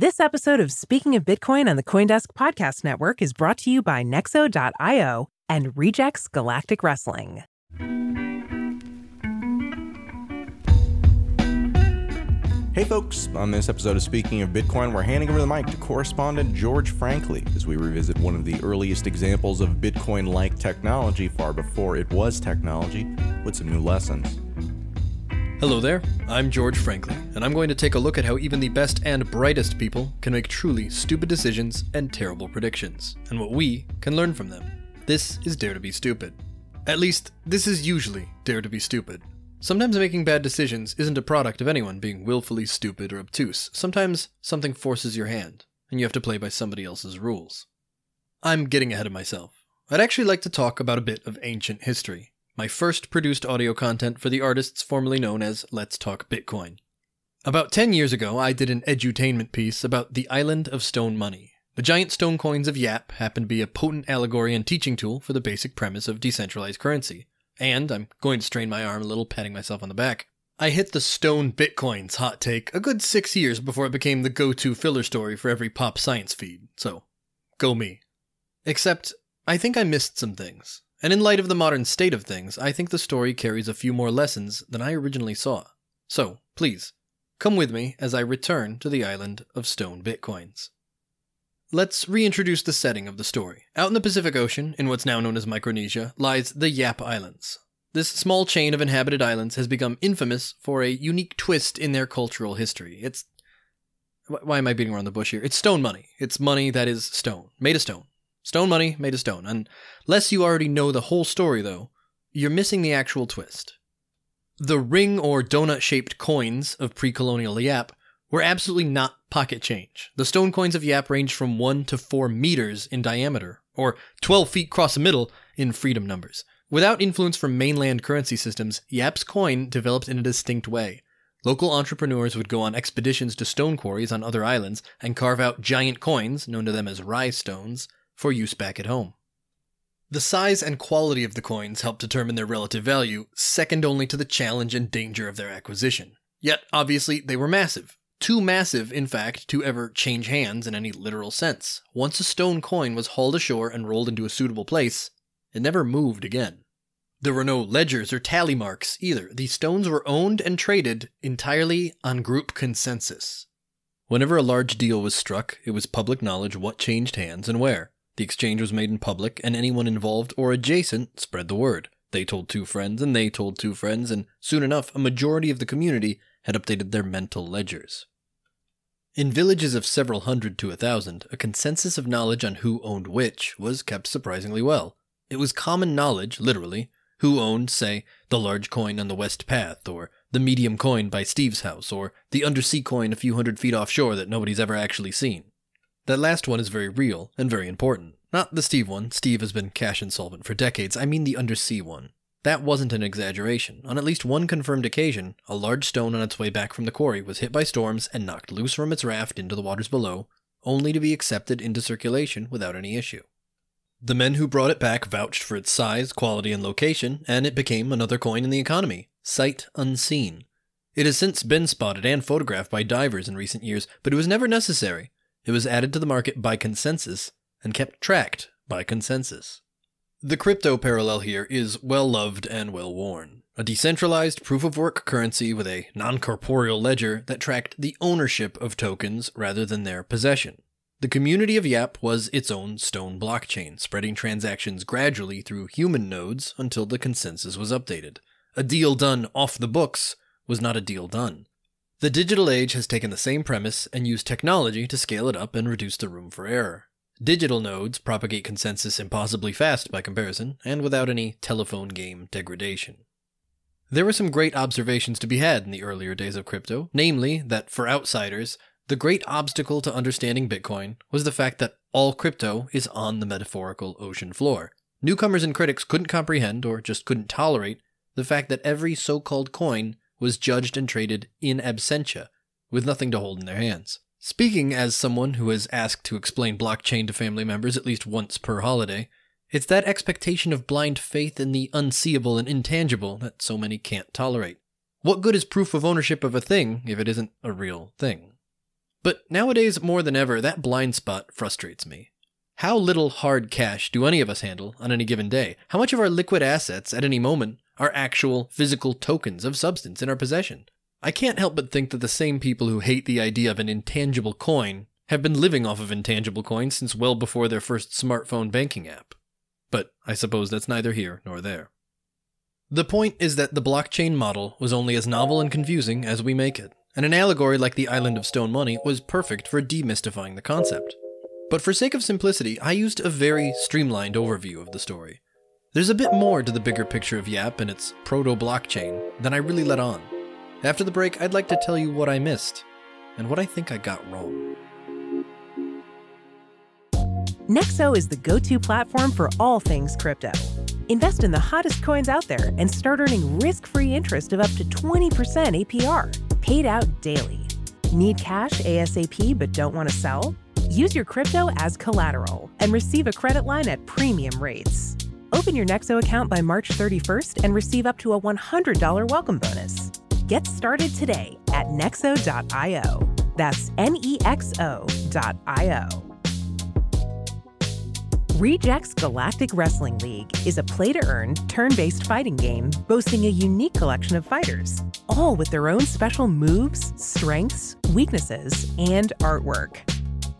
This episode of Speaking of Bitcoin on the Coindesk Podcast Network is brought to you by Nexo.io and Wrejects Galactic Wrestling. Hey folks, on this episode of Speaking of Bitcoin, we're handing over the mic to correspondent George Frankley as we revisit one of the earliest examples of Bitcoin like technology far before it was technology with some new lessons. Hello there, I'm George Franklin, and I'm going to take a look at how even the best and brightest people can make truly stupid decisions and terrible predictions, and what we can learn from them. This is Dare to Be Stupid. At least, this is usually Dare to Be Stupid. Sometimes making bad decisions isn't a product of anyone being willfully stupid or obtuse. Sometimes something forces your hand, and you have to play by somebody else's rules. I'm getting ahead of myself. I'd actually like to talk about a bit of ancient history, my first produced audio content for the artists formerly known as Let's Talk Bitcoin. About 10 years ago, I did an edutainment piece about the island of stone money. The giant stone coins of Yap happen to be a potent allegory and teaching tool for the basic premise of decentralized currency. And I'm going to strain my arm a little, patting myself on the back. I hit the stone bitcoins hot take a good six years before it became the go to filler story for every pop science feed, so go me. Except, I think I missed some things. And in light of the modern state of things, I think the story carries a few more lessons than I originally saw. So, please, come with me as I return to the island of stone bitcoins. Let's reintroduce the setting of the story. Out in the Pacific Ocean, in what's now known as Micronesia, lies the Yap Islands. This small chain of inhabited islands has become infamous for a unique twist in their cultural history. It's. Why am I beating around the bush here? It's stone money. It's money that is stone, made of stone. Stone money made of stone. Unless you already know the whole story, though, you're missing the actual twist. The ring or donut shaped coins of pre colonial Yap were absolutely not pocket change. The stone coins of Yap range from 1 to 4 meters in diameter, or 12 feet across the middle in freedom numbers. Without influence from mainland currency systems, Yap's coin developed in a distinct way. Local entrepreneurs would go on expeditions to stone quarries on other islands and carve out giant coins, known to them as rai stones, for use back at home. The size and quality of the coins helped determine their relative value, second only to the challenge and danger of their acquisition. Yet, obviously, they were massive, too massive, in fact, to ever change hands in any literal sense. Once a stone coin was hauled ashore and rolled into a suitable place, it never moved again. There were no ledgers or tally marks either. These stones were owned and traded entirely on group consensus. Whenever a large deal was struck, it was public knowledge what changed hands and where. The exchange was made in public, and anyone involved or adjacent spread the word. They told two friends, and they told two friends, and soon enough, a majority of the community had updated their mental ledgers. In villages of several hundred to a thousand, a consensus of knowledge on who owned which was kept surprisingly well. It was common knowledge, literally, who owned, say, the large coin on the west path, or the medium coin by Steve's house, or the undersea coin a few hundred feet offshore that nobody's ever actually seen. That last one is very real and very important. Not the Steve one, Steve has been cash insolvent for decades, I mean the undersea one. That wasn't an exaggeration. On at least one confirmed occasion, a large stone on its way back from the quarry was hit by storms and knocked loose from its raft into the waters below, only to be accepted into circulation without any issue. The men who brought it back vouched for its size, quality, and location, and it became another coin in the economy sight unseen. It has since been spotted and photographed by divers in recent years, but it was never necessary. It was added to the market by consensus and kept tracked by consensus. The crypto parallel here is well loved and well worn. A decentralized proof of work currency with a non corporeal ledger that tracked the ownership of tokens rather than their possession. The community of Yap was its own stone blockchain, spreading transactions gradually through human nodes until the consensus was updated. A deal done off the books was not a deal done. The digital age has taken the same premise and used technology to scale it up and reduce the room for error. Digital nodes propagate consensus impossibly fast by comparison, and without any telephone game degradation. There were some great observations to be had in the earlier days of crypto, namely that for outsiders, the great obstacle to understanding Bitcoin was the fact that all crypto is on the metaphorical ocean floor. Newcomers and critics couldn't comprehend, or just couldn't tolerate, the fact that every so called coin was judged and traded in absentia, with nothing to hold in their hands. Speaking as someone who is asked to explain blockchain to family members at least once per holiday, it's that expectation of blind faith in the unseeable and intangible that so many can't tolerate. What good is proof of ownership of a thing if it isn't a real thing? But nowadays, more than ever, that blind spot frustrates me. How little hard cash do any of us handle on any given day? How much of our liquid assets at any moment are actual physical tokens of substance in our possession? I can't help but think that the same people who hate the idea of an intangible coin have been living off of intangible coins since well before their first smartphone banking app. But I suppose that's neither here nor there. The point is that the blockchain model was only as novel and confusing as we make it and an allegory like the Island of Stone Money was perfect for demystifying the concept. But for sake of simplicity, I used a very streamlined overview of the story. There's a bit more to the bigger picture of Yap and its proto blockchain than I really let on. After the break, I'd like to tell you what I missed and what I think I got wrong. Nexo is the go to platform for all things crypto. Invest in the hottest coins out there and start earning risk free interest of up to 20% APR paid out daily. Need cash ASAP but don't want to sell? Use your crypto as collateral and receive a credit line at premium rates. Open your Nexo account by March 31st and receive up to a $100 welcome bonus. Get started today at nexo.io. That's N E X O.io. Wrejects Galactic Wrestling League is a play to earn, turn based fighting game boasting a unique collection of fighters, all with their own special moves, strengths, weaknesses, and artwork.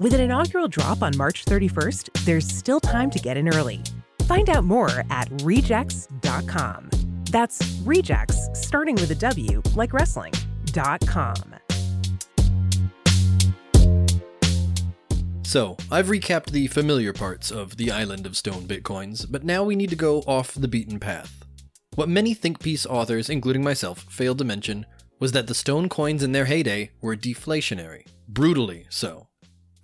With an inaugural drop on March 31st, there's still time to get in early. Find out more at wrejects.com. That's rejects, starting with a W, like wrestling.com. So, I've recapped the familiar parts of the Island of Stone Bitcoins, but now we need to go off the beaten path. What many think piece authors, including myself, failed to mention was that the stone coins in their heyday were deflationary, brutally so.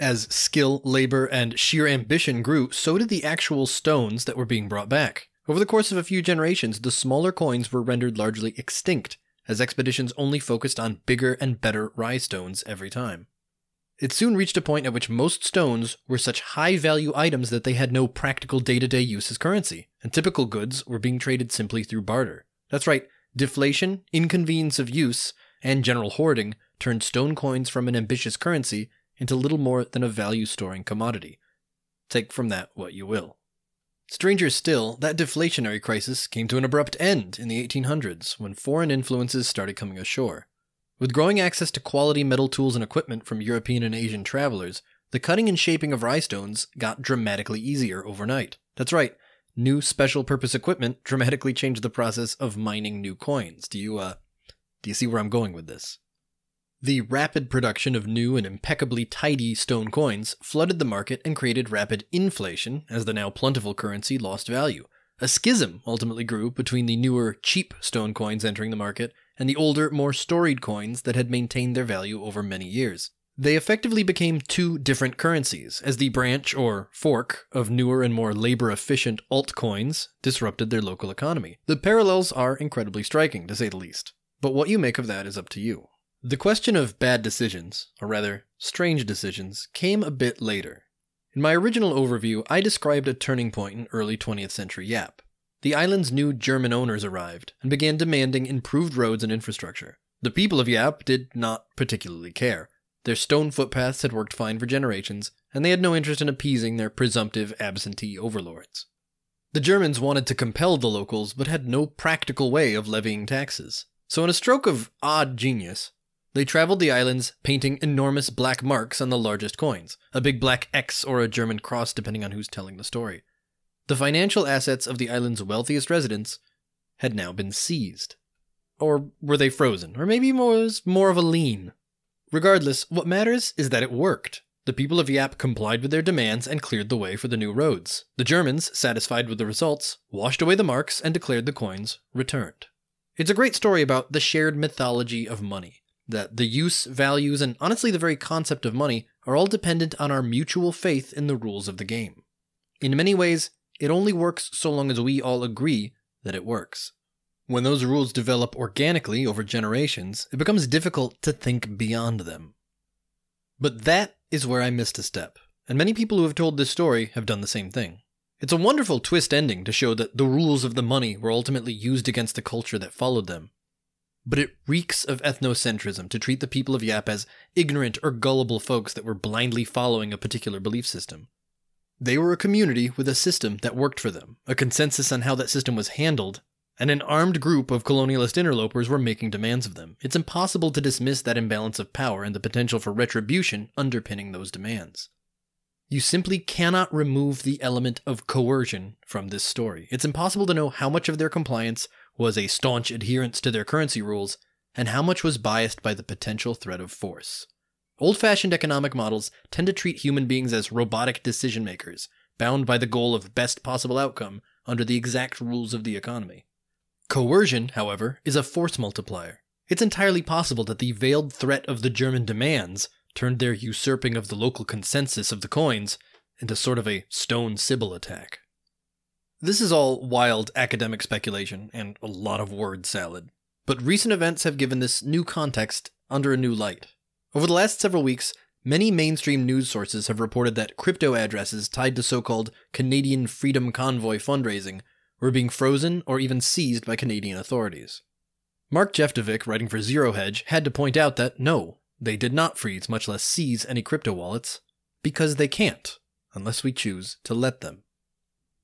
As skill, labor, and sheer ambition grew, so did the actual stones that were being brought back. Over the course of a few generations, the smaller coins were rendered largely extinct, as expeditions only focused on bigger and better rai stones every time. It soon reached a point at which most stones were such high value items that they had no practical day to day use as currency, and typical goods were being traded simply through barter. That's right, deflation, inconvenience of use, and general hoarding turned stone coins from an ambitious currency into little more than a value storing commodity. Take from that what you will. Stranger still, that deflationary crisis came to an abrupt end in the 1800s when foreign influences started coming ashore. With growing access to quality metal tools and equipment from European and Asian travelers, the cutting and shaping of rai stones got dramatically easier overnight. That's right, new special purpose equipment dramatically changed the process of mining new coins. Do you uh do you see where I'm going with this? The rapid production of new and impeccably tidy stone coins flooded the market and created rapid inflation as the now plentiful currency lost value. A schism ultimately grew between the newer, cheap stone coins entering the market and the older, more storied coins that had maintained their value over many years. They effectively became two different currencies, as the branch or fork of newer and more labor efficient altcoins disrupted their local economy. The parallels are incredibly striking, to say the least. But what you make of that is up to you. The question of bad decisions, or rather, strange decisions, came a bit later, in my original overview, I described a turning point in early 20th century Yap. The island's new German owners arrived and began demanding improved roads and infrastructure. The people of Yap did not particularly care. Their stone footpaths had worked fine for generations, and they had no interest in appeasing their presumptive absentee overlords. The Germans wanted to compel the locals, but had no practical way of levying taxes. So, in a stroke of odd genius, They traveled the islands, painting enormous black marks on the largest coins, a big black X or a German cross, depending on who's telling the story. The financial assets of the island's wealthiest residents had now been seized. Or were they frozen? Or maybe was more of a lien? Regardless, what matters is that it worked. The people of Yap complied with their demands and cleared the way for the new roads. The Germans, satisfied with the results, washed away the marks and declared the coins returned. It's a great story about the shared mythology of money. That the use, values, and honestly the very concept of money are all dependent on our mutual faith in the rules of the game. In many ways, it only works so long as we all agree that it works. When those rules develop organically over generations, it becomes difficult to think beyond them. But that is where I missed a step, and many people who have told this story have done the same thing. It's a wonderful twist ending to show that the rules of the money were ultimately used against the culture that followed them. But it reeks of ethnocentrism to treat the people of Yap as ignorant or gullible folks that were blindly following a particular belief system. They were a community with a system that worked for them, a consensus on how that system was handled, and an armed group of colonialist interlopers were making demands of them. It's impossible to dismiss that imbalance of power and the potential for retribution underpinning those demands. You simply cannot remove the element of coercion from this story. It's impossible to know how much of their compliance was a staunch adherence to their currency rules and how much was biased by the potential threat of force. Old fashioned economic models tend to treat human beings as robotic decision makers, bound by the goal of best possible outcome under the exact rules of the economy. Coercion, however, is a force multiplier. It's entirely possible that the veiled threat of the German demands turned their usurping of the local consensus of the coins into sort of a stone Sybil attack. This is all wild academic speculation and a lot of word salad, but recent events have given this new context under a new light. Over the last several weeks, many mainstream news sources have reported that crypto addresses tied to so called Canadian Freedom Convoy fundraising were being frozen or even seized by Canadian authorities. Mark Jeftovic, writing for Zero Hedge, had to point out that no, they did not freeze, much less seize any crypto wallets, because they can't, unless we choose to let them.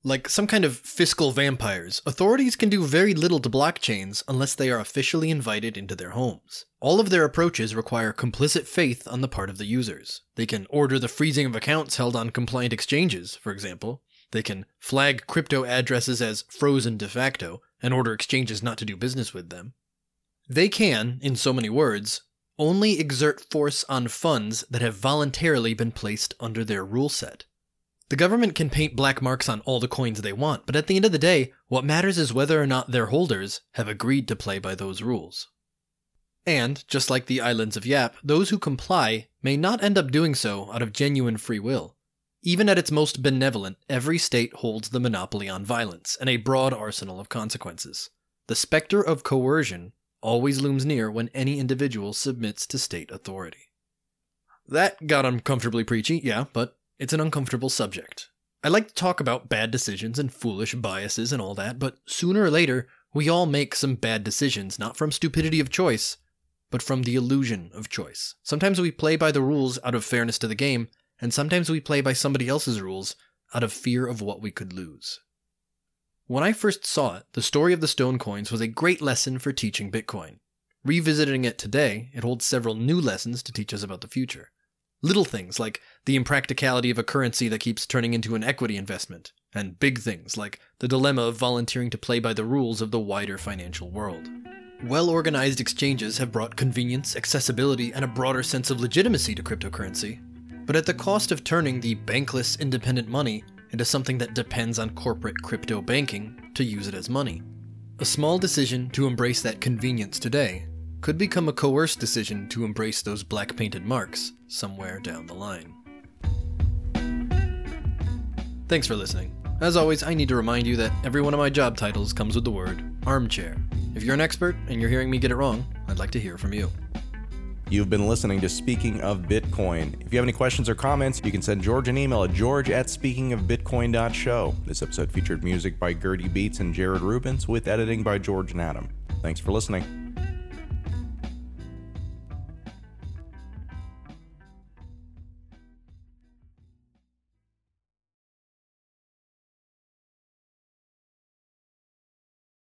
Like some kind of fiscal vampires, authorities can do very little to blockchains unless they are officially invited into their homes. All of their approaches require complicit faith on the part of the users. They can order the freezing of accounts held on compliant exchanges, for example, they can flag crypto addresses as frozen de facto and order exchanges not to do business with them. They can, in so many words, only exert force on funds that have voluntarily been placed under their rule set. The government can paint black marks on all the coins they want, but at the end of the day, what matters is whether or not their holders have agreed to play by those rules. And, just like the islands of Yap, those who comply may not end up doing so out of genuine free will. Even at its most benevolent, every state holds the monopoly on violence and a broad arsenal of consequences. The specter of coercion always looms near when any individual submits to state authority. That got uncomfortably preachy, yeah, but it's an uncomfortable subject. I like to talk about bad decisions and foolish biases and all that, but sooner or later, we all make some bad decisions, not from stupidity of choice, but from the illusion of choice. Sometimes we play by the rules out of fairness to the game, and sometimes we play by somebody else's rules out of fear of what we could lose. When I first saw it, the story of the stone coins was a great lesson for teaching Bitcoin. Revisiting it today, it holds several new lessons to teach us about the future. Little things like the impracticality of a currency that keeps turning into an equity investment, and big things like the dilemma of volunteering to play by the rules of the wider financial world. Well organized exchanges have brought convenience, accessibility, and a broader sense of legitimacy to cryptocurrency, but at the cost of turning the bankless independent money into something that depends on corporate crypto banking to use it as money. A small decision to embrace that convenience today could become a coerced decision to embrace those black painted marks somewhere down the line. Thanks for listening. As always, I need to remind you that every one of my job titles comes with the word armchair. If you're an expert and you're hearing me get it wrong, I'd like to hear from you. You've been listening to Speaking of Bitcoin. If you have any questions or comments, you can send George an email at george at speakingofbitcoin.show. This episode featured music by Gertie Beats and Jared Rubens with editing by George and Adam. Thanks for listening.